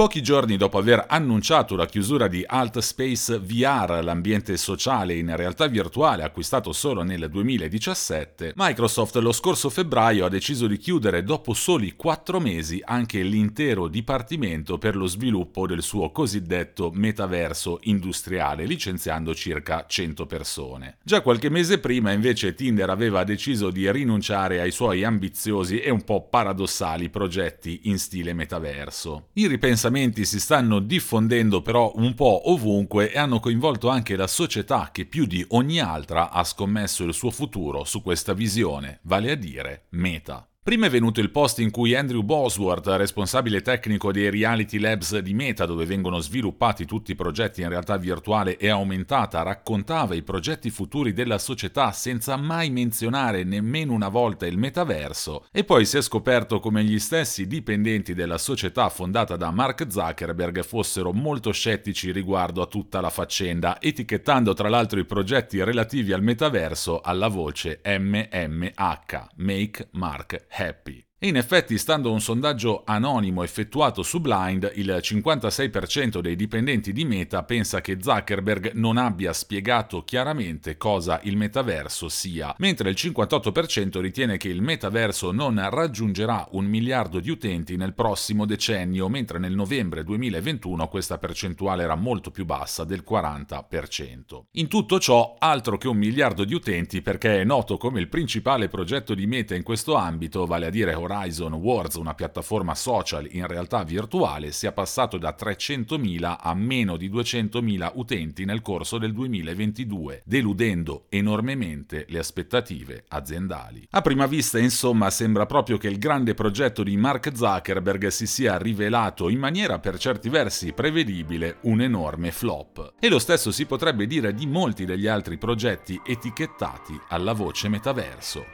Pochi giorni dopo aver annunciato la chiusura di Alt Space VR, l'ambiente sociale in realtà virtuale acquistato solo nel 2017, Microsoft lo scorso febbraio ha deciso di chiudere dopo soli quattro mesi anche l'intero dipartimento per lo sviluppo del suo cosiddetto metaverso industriale, licenziando circa 100 persone. Già qualche mese prima invece Tinder aveva deciso di rinunciare ai suoi ambiziosi e un po' paradossali progetti in stile metaverso. Il ripensamento pensamenti si stanno diffondendo però un po' ovunque e hanno coinvolto anche la società che più di ogni altra ha scommesso il suo futuro su questa visione, vale a dire Meta. Prima è venuto il post in cui Andrew Bosworth, responsabile tecnico dei Reality Labs di Meta, dove vengono sviluppati tutti i progetti in realtà virtuale e aumentata, raccontava i progetti futuri della società senza mai menzionare nemmeno una volta il metaverso, e poi si è scoperto come gli stessi dipendenti della società fondata da Mark Zuckerberg fossero molto scettici riguardo a tutta la faccenda, etichettando tra l'altro i progetti relativi al metaverso alla voce MMH, Make Mark happy. E in effetti, stando a un sondaggio anonimo effettuato su Blind, il 56% dei dipendenti di Meta pensa che Zuckerberg non abbia spiegato chiaramente cosa il metaverso sia, mentre il 58% ritiene che il metaverso non raggiungerà un miliardo di utenti nel prossimo decennio, mentre nel novembre 2021 questa percentuale era molto più bassa, del 40%. In tutto ciò, altro che un miliardo di utenti perché è noto come il principale progetto di Meta in questo ambito, vale a dire Horizon Worlds, una piattaforma social in realtà virtuale, sia passato da 300.000 a meno di 200.000 utenti nel corso del 2022, deludendo enormemente le aspettative aziendali. A prima vista, insomma, sembra proprio che il grande progetto di Mark Zuckerberg si sia rivelato in maniera per certi versi prevedibile un enorme flop. E lo stesso si potrebbe dire di molti degli altri progetti etichettati alla voce metaverso.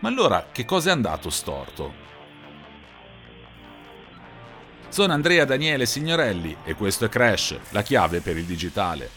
Ma allora che cosa è andato storto? Sono Andrea Daniele Signorelli e questo è Crash, la chiave per il digitale.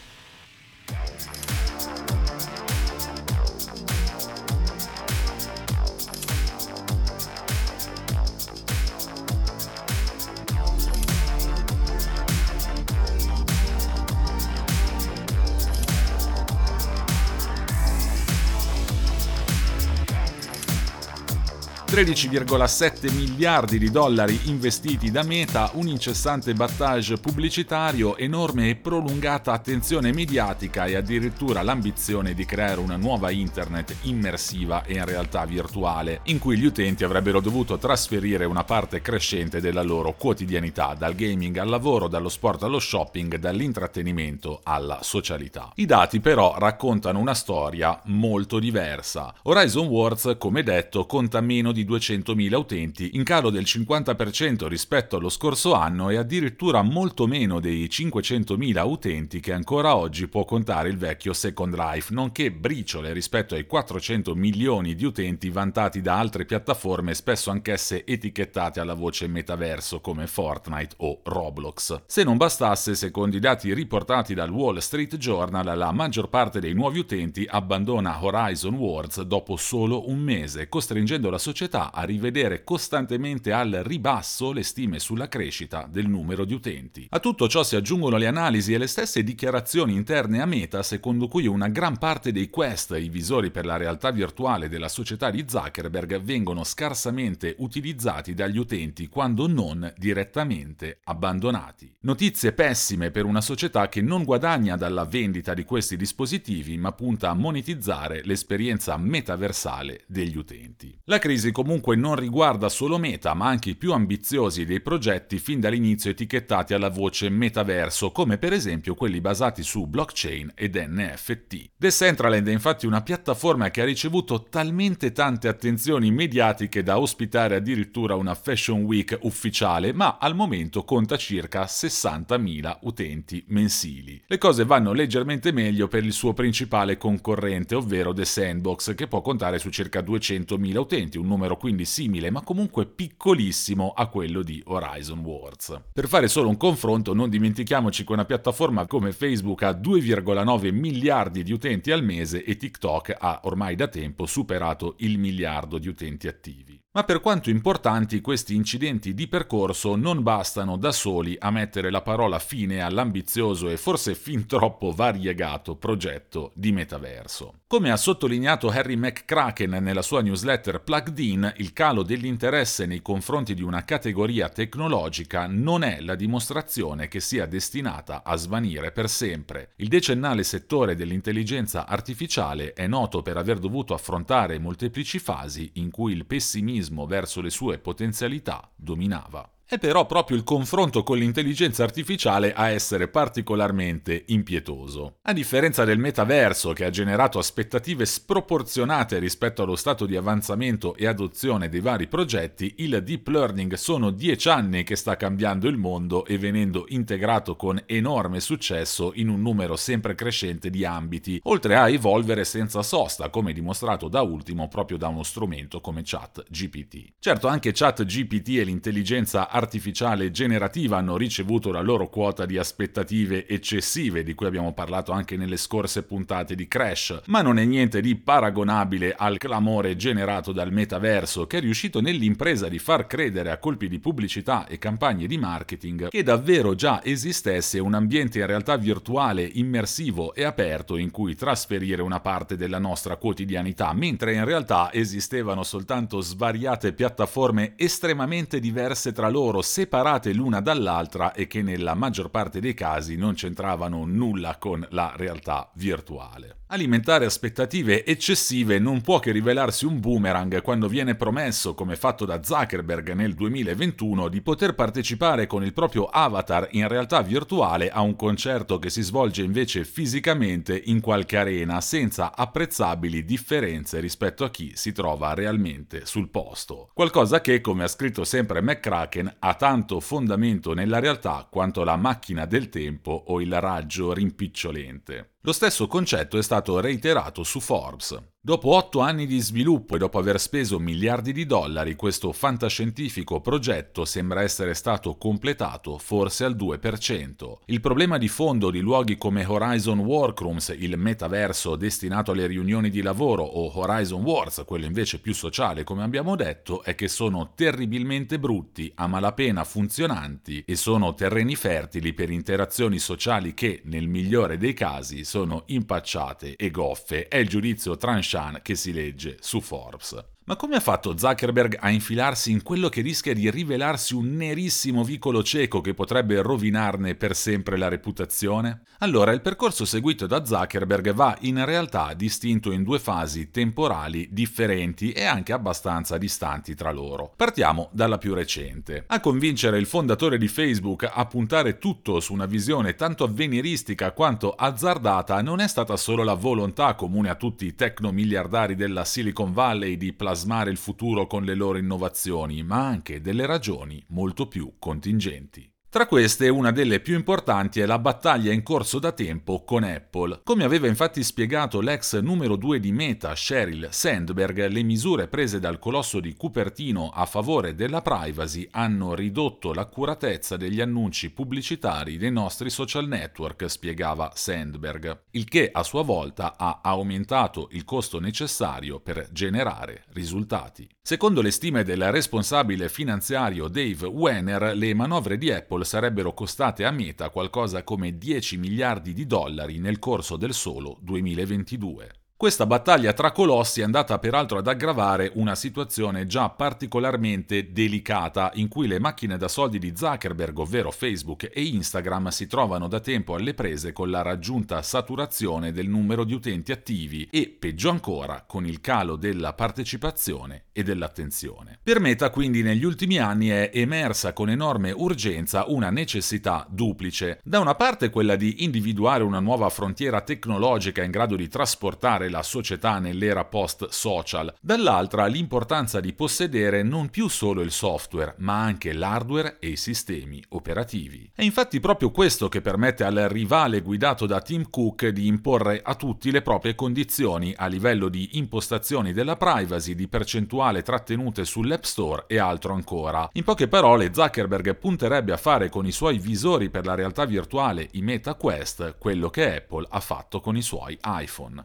13,7 miliardi di dollari investiti da Meta, un incessante battage pubblicitario, enorme e prolungata attenzione mediatica e addirittura l'ambizione di creare una nuova internet immersiva e in realtà virtuale, in cui gli utenti avrebbero dovuto trasferire una parte crescente della loro quotidianità, dal gaming al lavoro, dallo sport allo shopping, dall'intrattenimento alla socialità. I dati però raccontano una storia molto diversa. Horizon Worlds, come detto, conta meno di 200.000 utenti, in calo del 50% rispetto allo scorso anno e addirittura molto meno dei 500.000 utenti che ancora oggi può contare il vecchio Second Life, nonché briciole rispetto ai 400 milioni di utenti vantati da altre piattaforme spesso anch'esse etichettate alla voce metaverso come Fortnite o Roblox. Se non bastasse, secondo i dati riportati dal Wall Street Journal, la maggior parte dei nuovi utenti abbandona Horizon Worlds dopo solo un mese, costringendo la società società a rivedere costantemente al ribasso le stime sulla crescita del numero di utenti. A tutto ciò si aggiungono le analisi e le stesse dichiarazioni interne a Meta secondo cui una gran parte dei Quest, i visori per la realtà virtuale della società di Zuckerberg, vengono scarsamente utilizzati dagli utenti quando non direttamente abbandonati. Notizie pessime per una società che non guadagna dalla vendita di questi dispositivi ma punta a monetizzare l'esperienza metaversale degli utenti. La crisi comunque comunque non riguarda solo Meta, ma anche i più ambiziosi dei progetti fin dall'inizio etichettati alla voce metaverso, come per esempio quelli basati su blockchain ed NFT. Decentraland è infatti una piattaforma che ha ricevuto talmente tante attenzioni mediatiche da ospitare addirittura una Fashion Week ufficiale, ma al momento conta circa 60.000 utenti mensili. Le cose vanno leggermente meglio per il suo principale concorrente, ovvero The Sandbox, che può contare su circa 200.000 utenti, un numero quindi simile ma comunque piccolissimo a quello di Horizon Wars. Per fare solo un confronto, non dimentichiamoci che una piattaforma come Facebook ha 2,9 miliardi di utenti al mese e TikTok ha ormai da tempo superato il miliardo di utenti attivi. Ma per quanto importanti, questi incidenti di percorso non bastano da soli a mettere la parola fine all'ambizioso e forse fin troppo variegato progetto di metaverso. Come ha sottolineato Harry McCracken nella sua newsletter Plugged In, il calo dell'interesse nei confronti di una categoria tecnologica non è la dimostrazione che sia destinata a svanire per sempre. Il decennale settore dell'intelligenza artificiale è noto per aver dovuto affrontare molteplici fasi in cui il pessimismo verso le sue potenzialità dominava. È però proprio il confronto con l'intelligenza artificiale a essere particolarmente impietoso. A differenza del metaverso, che ha generato aspettative sproporzionate rispetto allo stato di avanzamento e adozione dei vari progetti, il deep learning sono dieci anni che sta cambiando il mondo e venendo integrato con enorme successo in un numero sempre crescente di ambiti, oltre a evolvere senza sosta, come dimostrato da ultimo proprio da uno strumento come ChatGPT. Certo, anche ChatGPT e l'intelligenza artificiale generativa hanno ricevuto la loro quota di aspettative eccessive, di cui abbiamo parlato anche nelle scorse puntate di Crash, ma non è niente di paragonabile al clamore generato dal metaverso che è riuscito nell'impresa di far credere a colpi di pubblicità e campagne di marketing che davvero già esistesse un ambiente in realtà virtuale, immersivo e aperto in cui trasferire una parte della nostra quotidianità, mentre in realtà esistevano soltanto svariate piattaforme estremamente diverse tra loro loro separate l'una dall'altra e che nella maggior parte dei casi non c'entravano nulla con la realtà virtuale. Alimentare aspettative eccessive non può che rivelarsi un boomerang quando viene promesso, come fatto da Zuckerberg nel 2021, di poter partecipare con il proprio avatar in realtà virtuale a un concerto che si svolge invece fisicamente in qualche arena senza apprezzabili differenze rispetto a chi si trova realmente sul posto. Qualcosa che, come ha scritto sempre McCracken, ha tanto fondamento nella realtà quanto la macchina del tempo o il raggio rimpicciolente. Lo stesso concetto è stato reiterato su Forbes. Dopo otto anni di sviluppo e dopo aver speso miliardi di dollari, questo fantascientifico progetto sembra essere stato completato forse al 2%. Il problema di fondo di luoghi come Horizon Workrooms, il metaverso destinato alle riunioni di lavoro, o Horizon Wars, quello invece più sociale come abbiamo detto, è che sono terribilmente brutti, a malapena funzionanti e sono terreni fertili per interazioni sociali che, nel migliore dei casi, sono impacciate e goffe. È il giudizio tranchant Chan che si legge su Forbes. Ma come ha fatto Zuckerberg a infilarsi in quello che rischia di rivelarsi un nerissimo vicolo cieco che potrebbe rovinarne per sempre la reputazione? Allora, il percorso seguito da Zuckerberg va in realtà distinto in due fasi temporali differenti e anche abbastanza distanti tra loro. Partiamo dalla più recente. A convincere il fondatore di Facebook a puntare tutto su una visione tanto avveniristica quanto azzardata non è stata solo la volontà comune a tutti i tecnomiliardari della Silicon Valley di plasmare plasmare il futuro con le loro innovazioni, ma anche delle ragioni molto più contingenti. Tra queste, una delle più importanti è la battaglia in corso da tempo con Apple. Come aveva infatti spiegato l'ex numero 2 di Meta, Sheryl Sandberg, le misure prese dal colosso di Cupertino a favore della privacy hanno ridotto l'accuratezza degli annunci pubblicitari dei nostri social network, spiegava Sandberg, il che a sua volta ha aumentato il costo necessario per generare risultati. Secondo le stime del responsabile finanziario Dave Wenner, le manovre di Sarebbero costate a Meta qualcosa come 10 miliardi di dollari nel corso del solo 2022. Questa battaglia tra colossi è andata peraltro ad aggravare una situazione già particolarmente delicata in cui le macchine da soldi di Zuckerberg, ovvero Facebook e Instagram, si trovano da tempo alle prese con la raggiunta saturazione del numero di utenti attivi e, peggio ancora, con il calo della partecipazione e dell'attenzione. Per Meta quindi negli ultimi anni è emersa con enorme urgenza una necessità duplice. Da una parte quella di individuare una nuova frontiera tecnologica in grado di trasportare la società nell'era post-social, dall'altra l'importanza di possedere non più solo il software, ma anche l'hardware e i sistemi operativi. È infatti proprio questo che permette al rivale guidato da Tim Cook di imporre a tutti le proprie condizioni a livello di impostazioni della privacy, di percentuale trattenute sull'App Store e altro ancora. In poche parole, Zuckerberg punterebbe a fare con i suoi visori per la realtà virtuale, i Meta Quest, quello che Apple ha fatto con i suoi iPhone.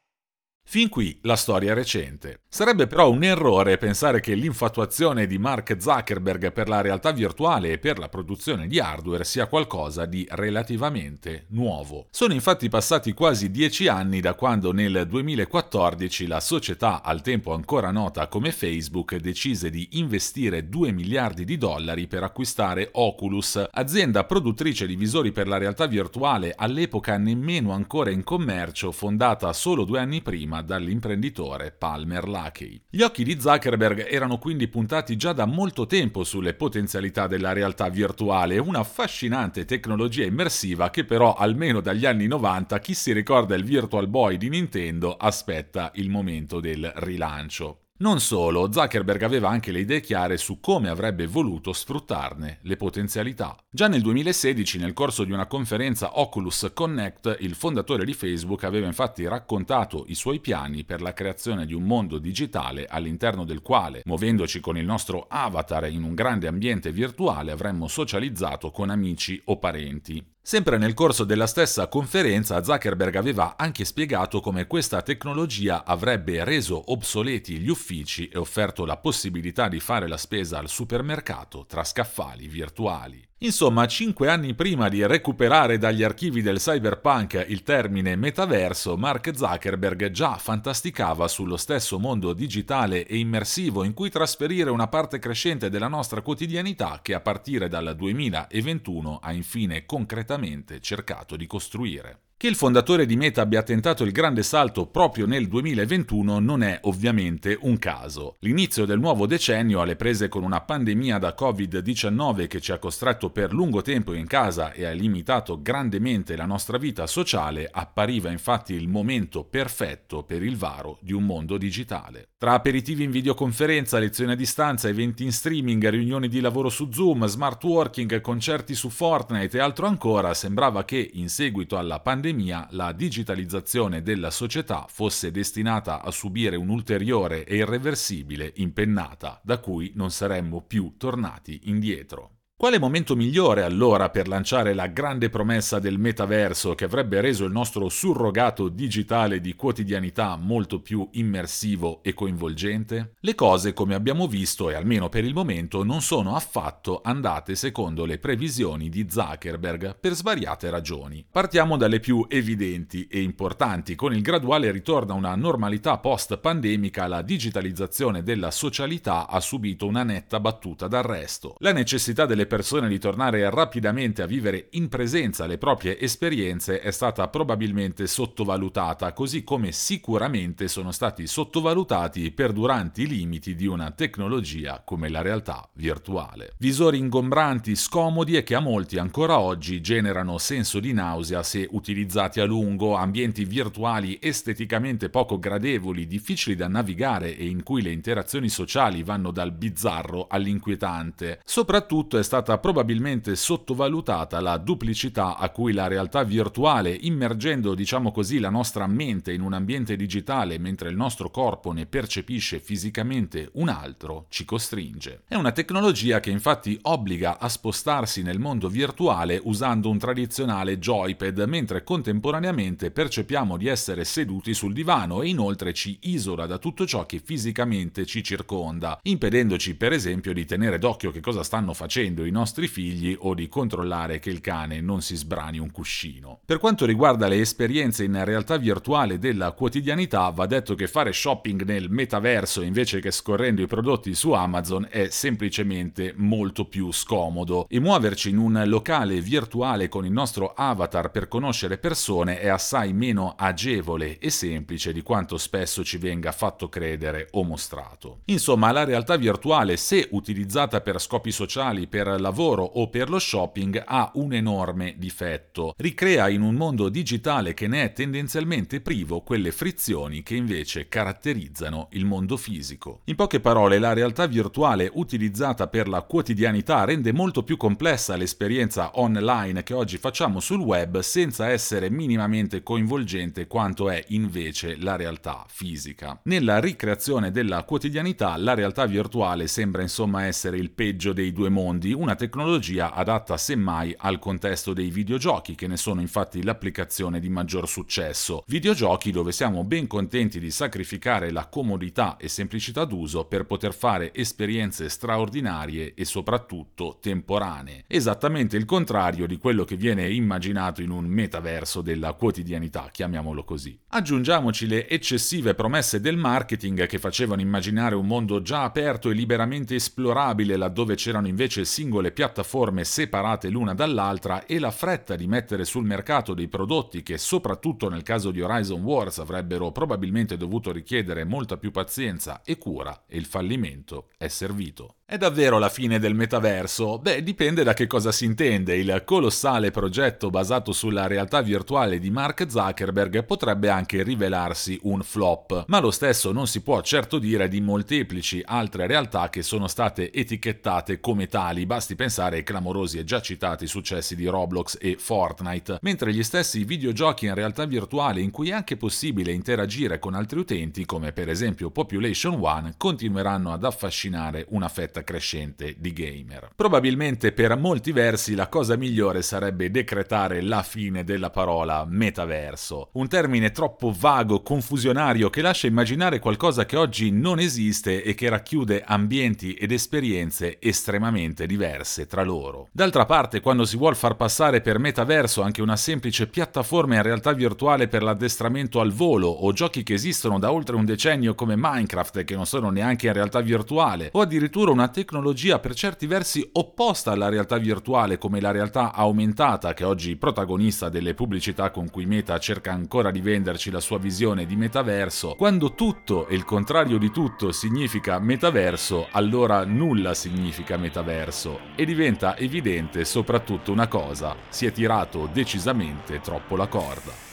Fin qui la storia recente. Sarebbe però un errore pensare che l'infatuazione di Mark Zuckerberg per la realtà virtuale e per la produzione di hardware sia qualcosa di relativamente nuovo. Sono infatti passati quasi dieci anni da quando nel 2014 la società, al tempo ancora nota come Facebook, decise di investire 2 miliardi di dollari per acquistare Oculus, azienda produttrice di visori per la realtà virtuale all'epoca nemmeno ancora in commercio, fondata solo due anni prima dall'imprenditore Palmer. Luckey. Gli occhi di Zuckerberg erano quindi puntati già da molto tempo sulle potenzialità della realtà virtuale, una affascinante tecnologia immersiva che però almeno dagli anni 90 chi si ricorda il Virtual Boy di Nintendo aspetta il momento del rilancio. Non solo, Zuckerberg aveva anche le idee chiare su come avrebbe voluto sfruttarne le potenzialità. Già nel 2016, nel corso di una conferenza Oculus Connect, il fondatore di Facebook aveva infatti raccontato i suoi piani per la creazione di un mondo digitale all'interno del quale, muovendoci con il nostro avatar in un grande ambiente virtuale, avremmo socializzato con amici o parenti. Sempre nel corso della stessa conferenza Zuckerberg aveva anche spiegato come questa tecnologia avrebbe reso obsoleti gli uffici e offerto la possibilità di fare la spesa al supermercato tra scaffali virtuali. Insomma, cinque anni prima di recuperare dagli archivi del cyberpunk il termine metaverso, Mark Zuckerberg già fantasticava sullo stesso mondo digitale e immersivo in cui trasferire una parte crescente della nostra quotidianità che a partire dal 2021 ha infine concretamente cercato di costruire. Che il fondatore di Meta abbia tentato il grande salto proprio nel 2021 non è ovviamente un caso. L'inizio del nuovo decennio, alle prese con una pandemia da Covid-19 che ci ha costretto per lungo tempo in casa e ha limitato grandemente la nostra vita sociale, appariva infatti il momento perfetto per il varo di un mondo digitale. Tra aperitivi in videoconferenza, lezioni a distanza, eventi in streaming, riunioni di lavoro su Zoom, smart working, concerti su Fortnite e altro ancora, sembrava che in seguito alla pandemia pandemia la digitalizzazione della società fosse destinata a subire un'ulteriore e irreversibile impennata da cui non saremmo più tornati indietro. Quale momento migliore allora per lanciare la grande promessa del metaverso che avrebbe reso il nostro surrogato digitale di quotidianità molto più immersivo e coinvolgente? Le cose, come abbiamo visto, e almeno per il momento, non sono affatto andate secondo le previsioni di Zuckerberg per svariate ragioni. Partiamo dalle più evidenti e importanti. Con il graduale ritorno a una normalità post-pandemica, la digitalizzazione della socialità ha subito una netta battuta d'arresto. La necessità delle persone di tornare rapidamente a vivere in presenza le proprie esperienze è stata probabilmente sottovalutata, così come sicuramente sono stati sottovalutati i perduranti limiti di una tecnologia come la realtà virtuale. Visori ingombranti, scomodi e che a molti ancora oggi generano senso di nausea se utilizzati a lungo, ambienti virtuali esteticamente poco gradevoli, difficili da navigare e in cui le interazioni sociali vanno dal bizzarro all'inquietante. Soprattutto è stato stata probabilmente sottovalutata la duplicità a cui la realtà virtuale, immergendo diciamo così la nostra mente in un ambiente digitale mentre il nostro corpo ne percepisce fisicamente un altro, ci costringe. È una tecnologia che infatti obbliga a spostarsi nel mondo virtuale usando un tradizionale joypad mentre contemporaneamente percepiamo di essere seduti sul divano e inoltre ci isola da tutto ciò che fisicamente ci circonda, impedendoci per esempio di tenere d'occhio che cosa stanno facendo i nostri figli o di controllare che il cane non si sbrani un cuscino. Per quanto riguarda le esperienze in realtà virtuale della quotidianità, va detto che fare shopping nel metaverso invece che scorrendo i prodotti su Amazon è semplicemente molto più scomodo e muoverci in un locale virtuale con il nostro avatar per conoscere persone è assai meno agevole e semplice di quanto spesso ci venga fatto credere o mostrato. Insomma, la realtà virtuale, se utilizzata per scopi sociali, per lavoro o per lo shopping, ha un enorme difetto. Ricrea in un mondo digitale che ne è tendenzialmente privo quelle frizioni che invece caratterizzano il mondo fisico. In poche parole, la realtà virtuale utilizzata per la quotidianità rende molto più complessa l'esperienza online che oggi facciamo sul web senza essere minimamente coinvolgente quanto è invece la realtà fisica. Nella ricreazione della quotidianità, la realtà virtuale sembra insomma essere il peggio dei due mondi, una tecnologia adatta semmai al contesto dei videogiochi, che ne sono infatti l'applicazione di maggior successo. Videogiochi dove siamo ben contenti di sacrificare la comodità e semplicità d'uso per poter fare esperienze straordinarie e soprattutto temporanee. Esattamente il contrario di quello che viene immaginato in un metaverso della quotidianità, chiamiamolo così. Aggiungiamoci le eccessive promesse del marketing che facevano immaginare un mondo già aperto e liberamente esplorabile laddove c'erano invece singole piattaforme separate l'una dall'altra e la fretta di mettere sul mercato dei prodotti che soprattutto nel caso di Horizon Wars avrebbero probabilmente dovuto richiedere molta più pazienza e cura e il fallimento è servito. È davvero la fine del metaverso? Beh, dipende da che cosa si intende. Il colossale progetto basato sulla realtà virtuale di Mark Zuckerberg potrebbe anche rivelarsi un flop, ma lo stesso non si può certo dire di molteplici altre realtà che sono state etichettate come tali, basti pensare ai clamorosi e già citati successi di Roblox e Fortnite, mentre gli stessi videogiochi in realtà virtuale in cui è anche possibile interagire con altri utenti, come per esempio Population One, continueranno ad affascinare una fetta crescente di gamer. Probabilmente per molti versi la cosa migliore sarebbe decretare la fine della parola metaverso, un termine troppo vago, confusionario che lascia immaginare qualcosa che oggi non esiste e che racchiude ambienti ed esperienze estremamente diverse tra loro. D'altra parte, quando si vuol far passare per metaverso anche una semplice piattaforma in realtà virtuale per l'addestramento al volo o giochi che esistono da oltre un decennio come Minecraft che non sono neanche in realtà virtuale o addirittura una tecnologia per certi versi opposta alla realtà virtuale come la realtà aumentata che oggi protagonista delle pubblicità con cui Meta cerca ancora di venderci la sua visione di metaverso, quando tutto e il contrario di tutto significa metaverso, allora nulla significa metaverso e diventa evidente soprattutto una cosa, si è tirato decisamente troppo la corda.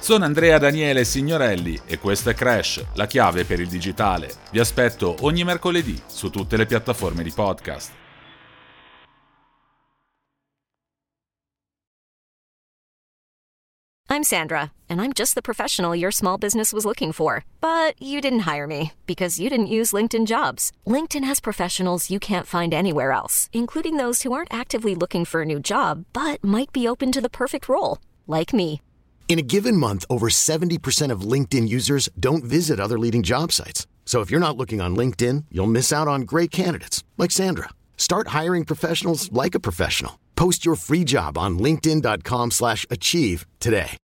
Sono Andrea Daniele Signorelli e questo è Crash, la chiave per il digitale. Vi aspetto ogni mercoledì su tutte le piattaforme di podcast. I'm Sandra, and I'm just the professional your small business was looking for. But you didn't hire me because you didn't use LinkedIn jobs. LinkedIn has professionals you can't find anywhere else, including those who aren't actively looking for a new job but might be open to the perfect role, like me. In a given month, over 70% of LinkedIn users don't visit other leading job sites. So if you're not looking on LinkedIn, you'll miss out on great candidates like Sandra. Start hiring professionals like a professional. Post your free job on linkedin.com/achieve today.